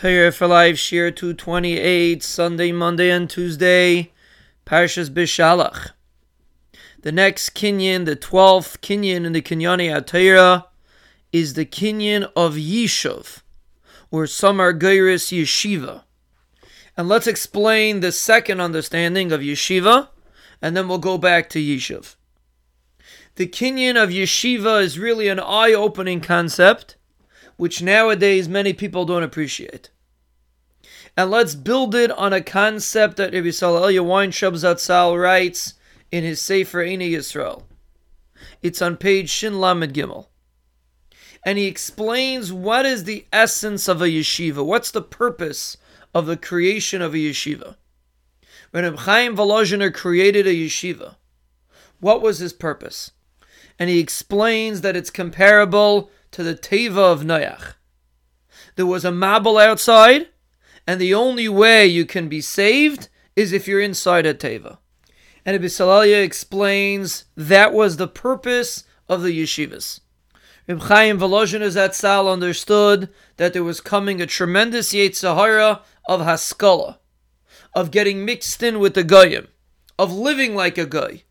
Torah for Life, Shiur 228, Sunday, Monday, and Tuesday, Parshas Beshalach. The next Kinyan, the 12th Kinyan in the Kinyanei HaTorah, is the Kinyan of Yishuv, or some are Gairis Yeshiva. And let's explain the second understanding of Yeshiva, and then we'll go back to Yishuv. The Kinyan of Yeshiva is really an eye opening concept which nowadays many people don't appreciate. And let's build it on a concept that Rabbi Salah Weinshub Zatzal writes in his Sefer Eini Yisrael. It's on page Shin Lamed Gimel. And he explains what is the essence of a yeshiva, what's the purpose of the creation of a yeshiva. When Chaim Volozhiner created a yeshiva, what was his purpose? And he explains that it's comparable to the Teva of Noach. There was a Mabul outside, and the only way you can be saved is if you're inside a Teva. And Ibn explains that was the purpose of the yeshivas. Reb Chaim Volozhin Zatzal understood that there was coming a tremendous Yetzirah of Haskalah, of getting mixed in with the Goyim, of living like a Goy.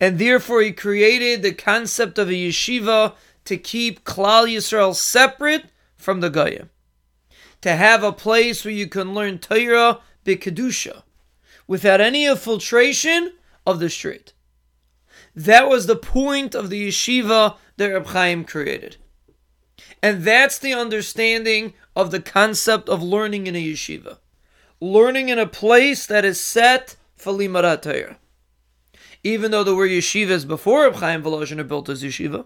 And therefore he created the concept of a yeshiva to keep Klal Yisrael separate from the Goyim. To have a place where you can learn Torah B'Kedusha without any infiltration of the street. That was the point of the yeshiva that Reb Chaim created. And that's the understanding of the concept of learning in a yeshiva. Learning in a place that is set for Limarat Torah. Even though there were yeshivas before Reb Chaim Volozhiner built his yeshiva,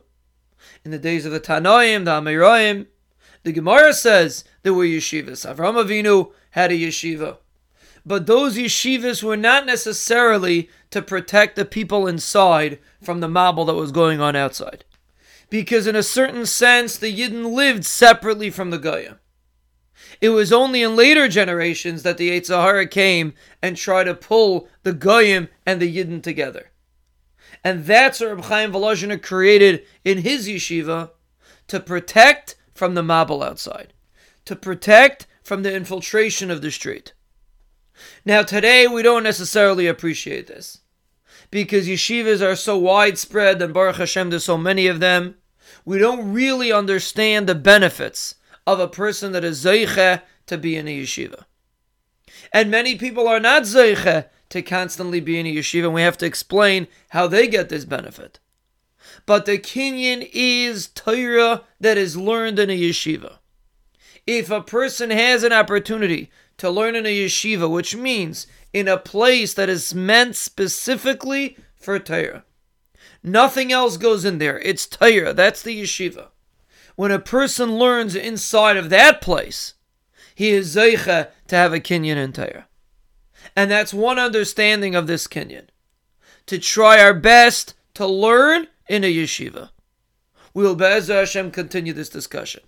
in the days of the Tannaim, the Amoraim. The Gemara says there were yeshivas. Avraham Avinu had a yeshiva. But those yeshivas were not necessarily to protect the people inside from the mabul that was going on outside. Because in a certain sense, the Yidden lived separately from the Goya. It was only in later generations that the Eight Eitzahara came and tried to pull the Goyim and the Yidden together. And that's what Reb Chaim Volozhiner created in his yeshiva to protect from the mabul outside, to protect from the infiltration of the street. Now, today we don't necessarily appreciate this because yeshivas are so widespread and Baruch Hashem, there's so many of them. We don't really understand the benefits of a person that is zeiche to be in a yeshiva. And many people are not zeiche to constantly be in a yeshiva, and we have to explain how they get this benefit. But the Kinyan is Torah that is learned in a yeshiva. If a person has an opportunity to learn in a yeshiva, which means in a place that is meant specifically for Torah, nothing else goes in there. It's Torah. That's the yeshiva. When a person learns inside of that place, he is zeicha to have a Kinyan in Torah. And that's one understanding of this Kinyan. To try our best to learn in a yeshiva. We will, Be'ezah Hashem, continue this discussion.